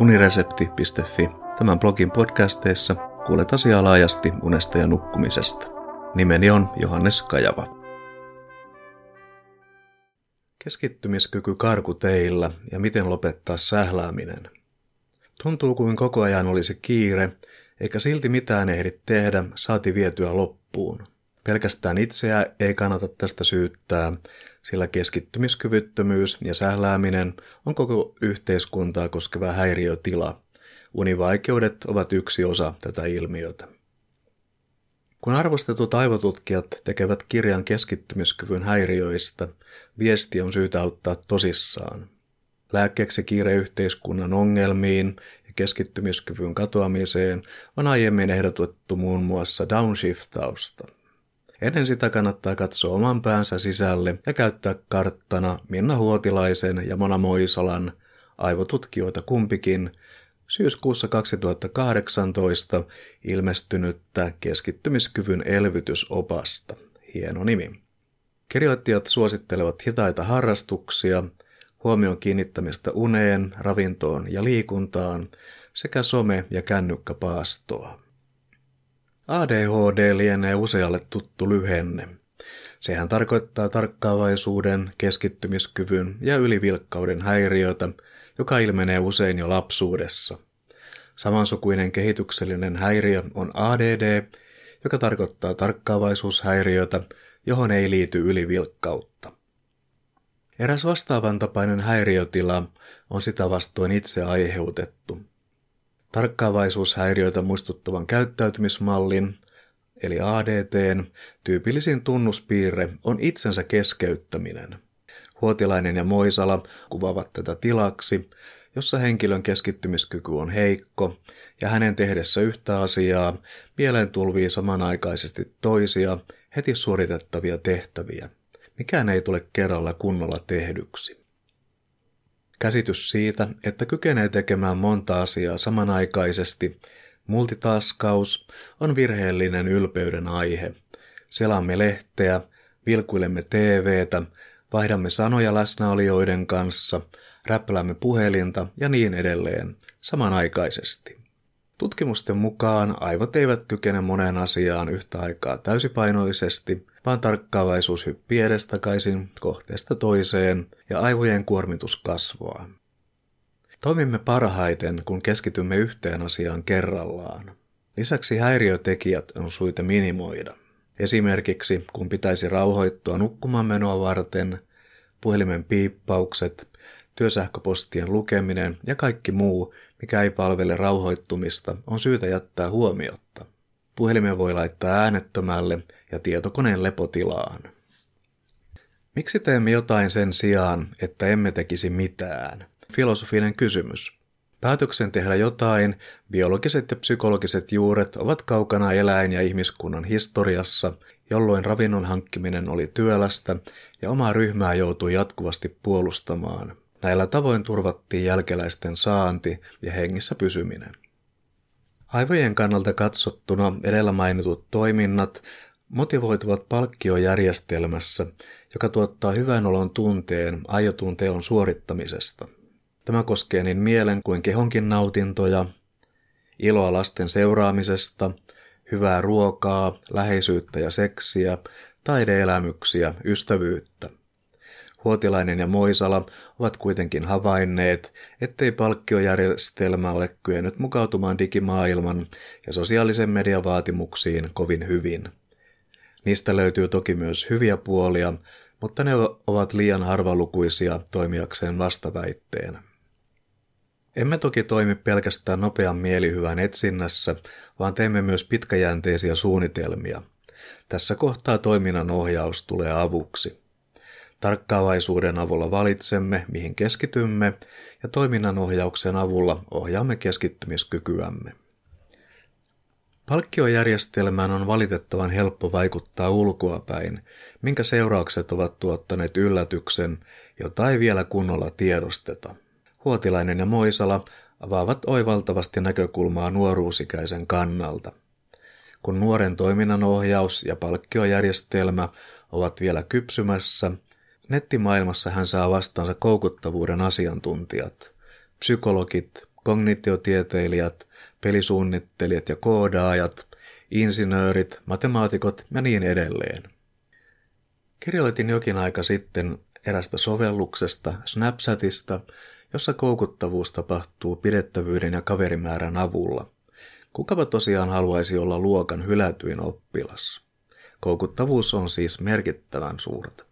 uniresepti.fi. Tämän blogin podcasteissa kuulet asiaa laajasti unesta ja nukkumisesta. Nimeni on Johannes Kajava. Keskittymiskyky karkuteillä ja miten lopettaa sählääminen. Tuntuu kuin koko ajan olisi kiire, eikä silti mitään ehdi tehdä, saati vietyä loppuun. Pelkästään itseä ei kannata tästä syyttää, sillä keskittymiskyvyttömyys ja sählääminen on koko yhteiskuntaa koskeva häiriötila. Univaikeudet ovat yksi osa tätä ilmiötä. Kun arvostetut aivotutkijat tekevät kirjan keskittymiskyvyn häiriöistä, viesti on syytä ottaa tosissaan. Lääkkeeksi kiireyhteiskunnan ongelmiin ja keskittymiskyvyn katoamiseen on aiemmin ehdotettu muun muassa downshiftausta – Ennen sitä kannattaa katsoa oman päänsä sisälle ja käyttää karttana Minna Huotilaisen ja Mona Moisalan, aivotutkijoita kumpikin, syyskuussa 2018 ilmestynyttä keskittymiskyvyn elvytysopasta. Hieno nimi. Kirjoittajat suosittelevat hitaita harrastuksia, huomion kiinnittämistä uneen, ravintoon ja liikuntaan sekä some- ja kännykkäpaastoa. ADHD lienee usealle tuttu lyhenne. Sehän tarkoittaa tarkkaavaisuuden, keskittymiskyvyn ja ylivilkkauden häiriötä, joka ilmenee usein jo lapsuudessa. Samansukuinen kehityksellinen häiriö on ADD, joka tarkoittaa tarkkaavaisuushäiriötä, johon ei liity ylivilkkautta. Eräs vastaavan tapainen häiriötila on sitä vastoin itse aiheutettu. Tarkkaavaisuushäiriöitä muistuttavan käyttäytymismallin, eli ADTn, tyypillisin tunnuspiirre on itsensä keskeyttäminen. Huotilainen ja Moisala kuvaavat tätä tilaksi, jossa henkilön keskittymiskyky on heikko ja hänen tehdessä yhtä asiaa mieleen tulvii samanaikaisesti toisia heti suoritettavia tehtäviä. Mikään ei tule kerralla kunnolla tehdyksi. Käsitys siitä, että kykenee tekemään monta asiaa samanaikaisesti, multitaskaus, on virheellinen ylpeyden aihe. Selaamme lehteä, vilkuilemme TVtä, vaihdamme sanoja läsnäolijoiden kanssa, räppäläämme puhelinta ja niin edelleen samanaikaisesti. Tutkimusten mukaan aivot eivät kykene moneen asiaan yhtä aikaa täysipainoisesti, vaan tarkkaavaisuus hyppii edestakaisin kohteesta toiseen ja aivojen kuormitus kasvaa. Toimimme parhaiten, kun keskitymme yhteen asiaan kerrallaan. Lisäksi häiriötekijät on syytä minimoida. Esimerkiksi kun pitäisi rauhoittua nukkumaan menoa varten, puhelimen piippaukset, työsähköpostien lukeminen ja kaikki muu, mikä ei palvele rauhoittumista, on syytä jättää huomiotta. Puhelimen voi laittaa äänettömälle ja tietokoneen lepotilaan. Miksi teemme jotain sen sijaan, että emme tekisi mitään? Filosofinen kysymys. Päätöksen tehdä jotain, biologiset ja psykologiset juuret ovat kaukana eläin- ja ihmiskunnan historiassa, jolloin ravinnon hankkiminen oli työlästä ja omaa ryhmää joutui jatkuvasti puolustamaan. Näillä tavoin turvattiin jälkeläisten saanti ja hengissä pysyminen. Aivojen kannalta katsottuna edellä mainitut toiminnat motivoituvat palkkiojärjestelmässä, joka tuottaa hyvän olon tunteen aiotun teon suorittamisesta. Tämä koskee niin mielen kuin kehonkin nautintoja, iloa lasten seuraamisesta, hyvää ruokaa, läheisyyttä ja seksiä, taideelämyksiä, ystävyyttä. Huotilainen ja Moisala ovat kuitenkin havainneet, ettei palkkiojärjestelmä ole kyennyt mukautumaan digimaailman ja sosiaalisen median vaatimuksiin kovin hyvin. Niistä löytyy toki myös hyviä puolia, mutta ne ovat liian harvalukuisia toimijakseen vastaväitteenä. Emme toki toimi pelkästään nopean mielihyvän etsinnässä, vaan teemme myös pitkäjänteisiä suunnitelmia. Tässä kohtaa toiminnan ohjaus tulee avuksi. Tarkkaavaisuuden avulla valitsemme, mihin keskitymme, ja toiminnanohjauksen avulla ohjaamme keskittymiskykyämme. Palkkiojärjestelmään on valitettavan helppo vaikuttaa ulkoapäin, minkä seuraukset ovat tuottaneet yllätyksen, jota ei vielä kunnolla tiedosteta. Huotilainen ja Moisala avaavat oivaltavasti näkökulmaa nuoruusikäisen kannalta. Kun nuoren toiminnan ohjaus ja palkkiojärjestelmä ovat vielä kypsymässä, Nettimaailmassa hän saa vastaansa koukuttavuuden asiantuntijat, psykologit, kognitiotieteilijät, pelisuunnittelijat ja koodaajat, insinöörit, matemaatikot ja niin edelleen. Kirjoitin jokin aika sitten erästä sovelluksesta, Snapchatista, jossa koukuttavuus tapahtuu pidettävyyden ja kaverimäärän avulla. Kukapa tosiaan haluaisi olla luokan hylätyin oppilas? Koukuttavuus on siis merkittävän suurta.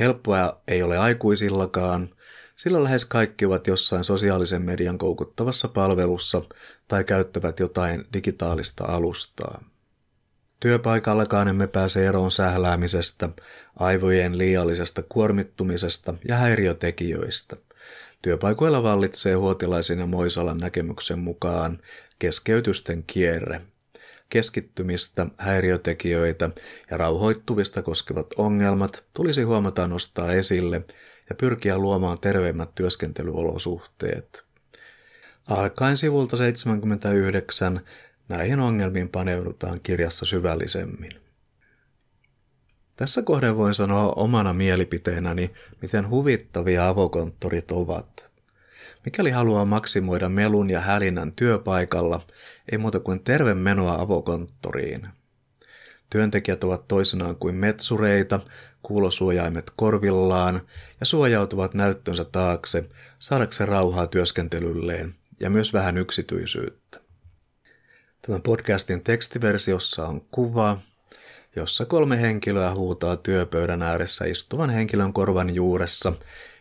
Helppoa ei ole aikuisillakaan, sillä lähes kaikki ovat jossain sosiaalisen median koukuttavassa palvelussa tai käyttävät jotain digitaalista alustaa. Työpaikallakaan emme pääse eroon sähläämisestä, aivojen liiallisesta kuormittumisesta ja häiriötekijöistä. Työpaikoilla vallitsee huotilaisen ja Moisalan näkemyksen mukaan keskeytysten kierre. Keskittymistä, häiriötekijöitä ja rauhoittuvista koskevat ongelmat tulisi huomata nostaa esille ja pyrkiä luomaan terveemmät työskentelyolosuhteet. Alkaen sivulta 79 näihin ongelmiin paneudutaan kirjassa syvällisemmin. Tässä kohden voin sanoa omana mielipiteenäni, miten huvittavia avokonttorit ovat. Mikäli haluaa maksimoida melun ja hälinän työpaikalla, ei muuta kuin terve menoa avokonttoriin. Työntekijät ovat toisinaan kuin metsureita, kuulosuojaimet korvillaan ja suojautuvat näyttönsä taakse saadakseen rauhaa työskentelylleen ja myös vähän yksityisyyttä. Tämän podcastin tekstiversiossa on kuva, jossa kolme henkilöä huutaa työpöydän ääressä istuvan henkilön korvan juuressa.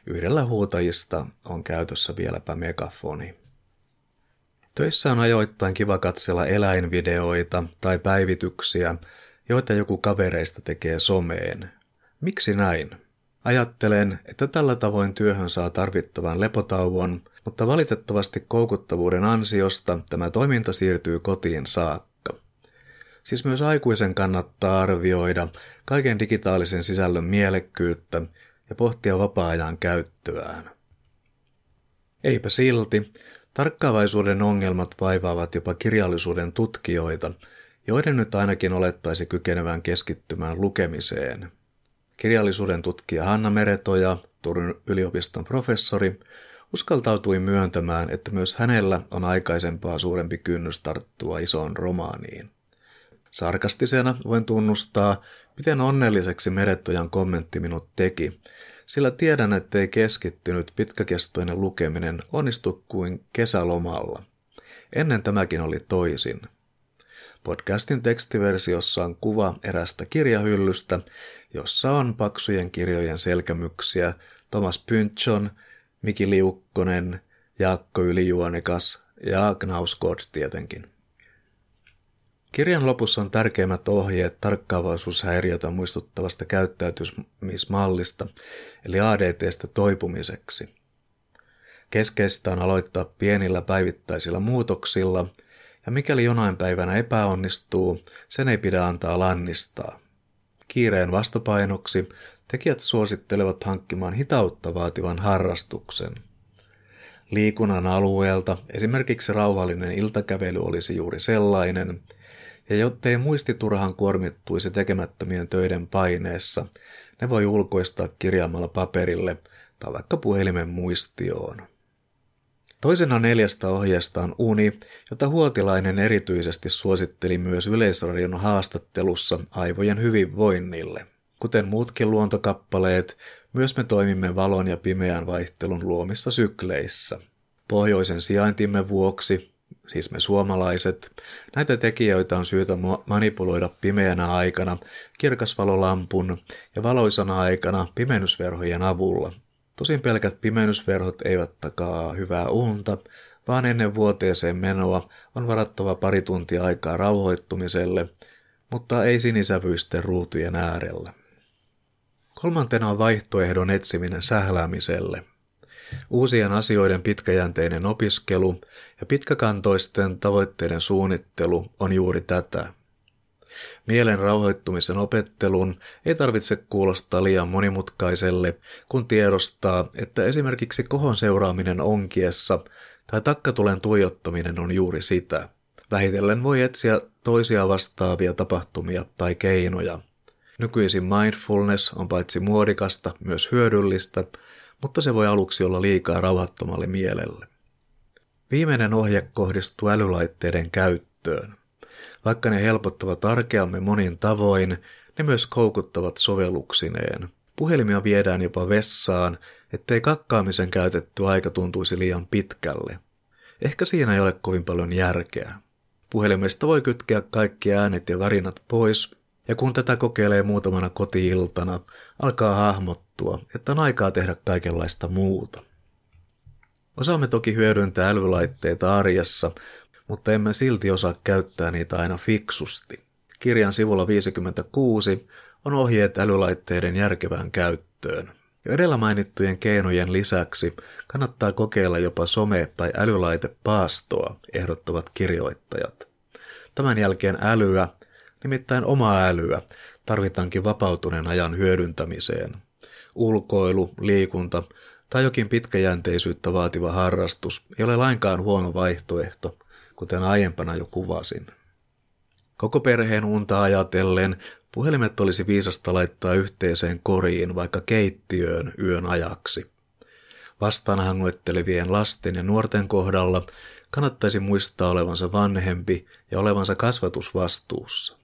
Yhdellä huutajista on käytössä vieläpä megafoni. Töissä on ajoittain kiva katsella eläinvideoita tai päivityksiä, joita joku kavereista tekee someen. Miksi näin? Ajattelen, että tällä tavoin työhön saa tarvittavan lepotauon, mutta valitettavasti koukuttavuuden ansiosta tämä toiminta siirtyy kotiin saakka. Siis myös aikuisen kannattaa arvioida kaiken digitaalisen sisällön mielekkyyttä ja pohtia vapaa-ajan käyttöään. Eipä silti, tarkkaavaisuuden ongelmat vaivaavat jopa kirjallisuuden tutkijoita, joiden nyt ainakin olettaisi kykenevän keskittymään lukemiseen – Kirjallisuuden tutkija Hanna Meretoja, Turun yliopiston professori, uskaltautui myöntämään, että myös hänellä on aikaisempaa suurempi kynnys tarttua isoon romaaniin. Sarkastisena voin tunnustaa, miten onnelliseksi Meretojan kommentti minut teki, sillä tiedän, ettei keskittynyt pitkäkestoinen lukeminen onnistu kuin kesälomalla. Ennen tämäkin oli toisin. Podcastin tekstiversiossa on kuva erästä kirjahyllystä, jossa on paksujen kirjojen selkämyksiä Thomas Pynchon, Miki Liukkonen, Jaakko Ylijuonekas ja Knausgård tietenkin. Kirjan lopussa on tärkeimmät ohjeet tarkkaavaisuushäiriötä muistuttavasta käyttäytymismallista, eli ADTstä toipumiseksi. Keskeistä on aloittaa pienillä päivittäisillä muutoksilla, ja mikäli jonain päivänä epäonnistuu, sen ei pidä antaa lannistaa. Kiireen vastapainoksi tekijät suosittelevat hankkimaan hitautta vaativan harrastuksen. Liikunnan alueelta esimerkiksi rauhallinen iltakävely olisi juuri sellainen, ja jottei muisti turhaan kuormittuisi tekemättömien töiden paineessa, ne voi ulkoistaa kirjaamalla paperille tai vaikka puhelimen muistioon. Toisena neljästä ohjeesta on uni, jota Huotilainen erityisesti suositteli myös Yleisradion haastattelussa aivojen hyvinvoinnille. Kuten muutkin luontokappaleet, myös me toimimme valon ja pimeän vaihtelun luomissa sykleissä. Pohjoisen sijaintimme vuoksi, siis me suomalaiset, näitä tekijöitä on syytä manipuloida pimeänä aikana kirkasvalolampun ja valoisana aikana pimennysverhojen avulla – Tosin pelkät pimennysverhot eivät takaa hyvää unta, vaan ennen vuoteeseen menoa on varattava pari tuntia aikaa rauhoittumiselle, mutta ei sinisävyisten ruutujen äärellä. Kolmantena on vaihtoehdon etsiminen sähläämiselle. Uusien asioiden pitkäjänteinen opiskelu ja pitkäkantoisten tavoitteiden suunnittelu on juuri tätä. Mielen rauhoittumisen opettelun ei tarvitse kuulostaa liian monimutkaiselle, kun tiedostaa, että esimerkiksi kohon seuraaminen onkiessa tai takkatulen tuijottaminen on juuri sitä. Vähitellen voi etsiä toisia vastaavia tapahtumia tai keinoja. Nykyisin mindfulness on paitsi muodikasta myös hyödyllistä, mutta se voi aluksi olla liikaa rauhattomalle mielelle. Viimeinen ohje kohdistuu älylaitteiden käyttöön. Vaikka ne helpottavat arkeamme monin tavoin, ne myös koukuttavat sovelluksineen. Puhelimia viedään jopa vessaan, ettei kakkaamisen käytetty aika tuntuisi liian pitkälle. Ehkä siinä ei ole kovin paljon järkeä. Puhelimesta voi kytkeä kaikki äänet ja värinät pois, ja kun tätä kokeilee muutamana kotiiltana, alkaa hahmottua, että on aikaa tehdä kaikenlaista muuta. Osaamme toki hyödyntää älylaitteita arjessa, mutta emme silti osaa käyttää niitä aina fiksusti. Kirjan sivulla 56 on ohjeet älylaitteiden järkevään käyttöön. Jo edellä mainittujen keinojen lisäksi kannattaa kokeilla jopa some- tai älylaitepaastoa, ehdottavat kirjoittajat. Tämän jälkeen älyä, nimittäin omaa älyä, tarvitaankin vapautuneen ajan hyödyntämiseen. Ulkoilu, liikunta tai jokin pitkäjänteisyyttä vaativa harrastus ei ole lainkaan huono vaihtoehto, kuten aiempana jo kuvasin. Koko perheen unta ajatellen puhelimet olisi viisasta laittaa yhteiseen koriin vaikka keittiöön yön ajaksi. Vastaanhangoittelevien lasten ja nuorten kohdalla kannattaisi muistaa olevansa vanhempi ja olevansa kasvatusvastuussa.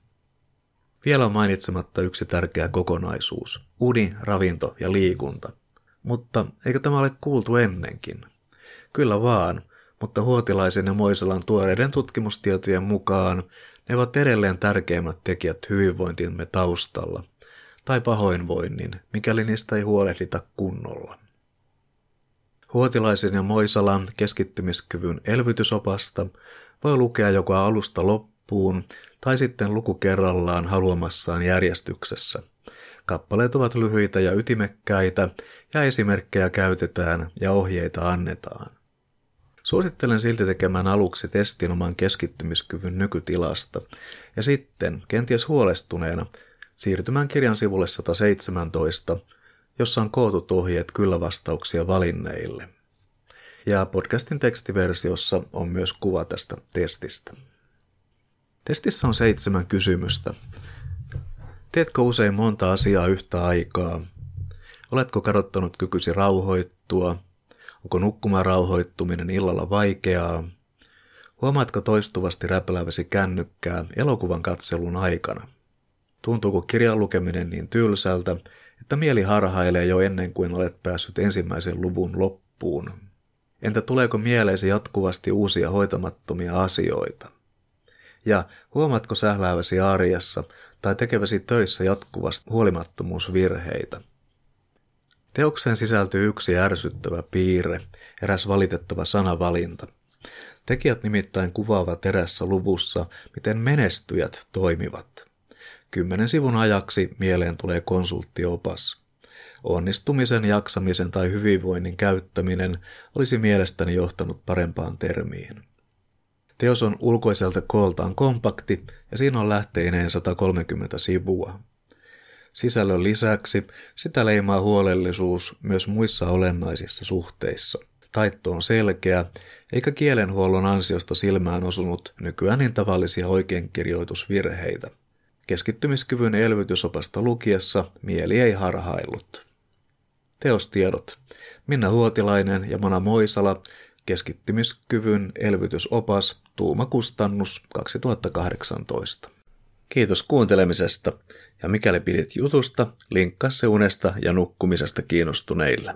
Vielä on mainitsematta yksi tärkeä kokonaisuus, uni, ravinto ja liikunta. Mutta eikö tämä ole kuultu ennenkin? Kyllä vaan, mutta Huotilaisen ja Moisalan tuoreiden tutkimustietojen mukaan ne ovat edelleen tärkeimmät tekijät hyvinvointimme taustalla, tai pahoinvoinnin, mikäli niistä ei huolehdita kunnolla. Huotilaisen ja Moisalan keskittymiskyvyn elvytysopasta voi lukea joko alusta loppuun tai sitten luku kerrallaan haluamassaan järjestyksessä. Kappaleet ovat lyhyitä ja ytimekkäitä ja esimerkkejä käytetään ja ohjeita annetaan. Suosittelen silti tekemään aluksi testin oman keskittymiskyvyn nykytilasta ja sitten, kenties huolestuneena, siirtymään kirjan sivulle 117, jossa on kootut ohjeet kyllä vastauksia valinneille. Ja podcastin tekstiversiossa on myös kuva tästä testistä. Testissä on seitsemän kysymystä. Teetkö usein monta asiaa yhtä aikaa? Oletko kadottanut kykysi rauhoittua? Onko nukkumaan rauhoittuminen illalla vaikeaa? Huomaatko toistuvasti räpläväsi kännykkää elokuvan katselun aikana? Tuntuuko kirjan lukeminen niin tylsältä, että mieli harhailee jo ennen kuin olet päässyt ensimmäisen luvun loppuun? Entä tuleeko mieleesi jatkuvasti uusia hoitamattomia asioita? Ja huomaatko sählääväsi arjessa tai tekeväsi töissä jatkuvasti huolimattomuusvirheitä? Teokseen sisältyy yksi ärsyttävä piirre, eräs valitettava sanavalinta. Tekijät nimittäin kuvaavat erässä luvussa, miten menestyjät toimivat. Kymmenen sivun ajaksi mieleen tulee konsulttiopas. Onnistumisen, jaksamisen tai hyvinvoinnin käyttäminen olisi mielestäni johtanut parempaan termiin. Teos on ulkoiselta kooltaan kompakti ja siinä on lähteineen 130 sivua. Sisällön lisäksi sitä leimaa huolellisuus myös muissa olennaisissa suhteissa. Taitto on selkeä, eikä kielenhuollon ansiosta silmään osunut nykyään niin tavallisia oikeinkirjoitusvirheitä. Keskittymiskyvyn elvytysopasta lukiessa mieli ei harhaillut. Teostiedot. Minna Huotilainen ja Mona Moisala, keskittymiskyvyn elvytysopas, tuumakustannus 2018. Kiitos kuuntelemisesta ja mikäli pidit jutusta, linkkaa se unesta ja nukkumisesta kiinnostuneille.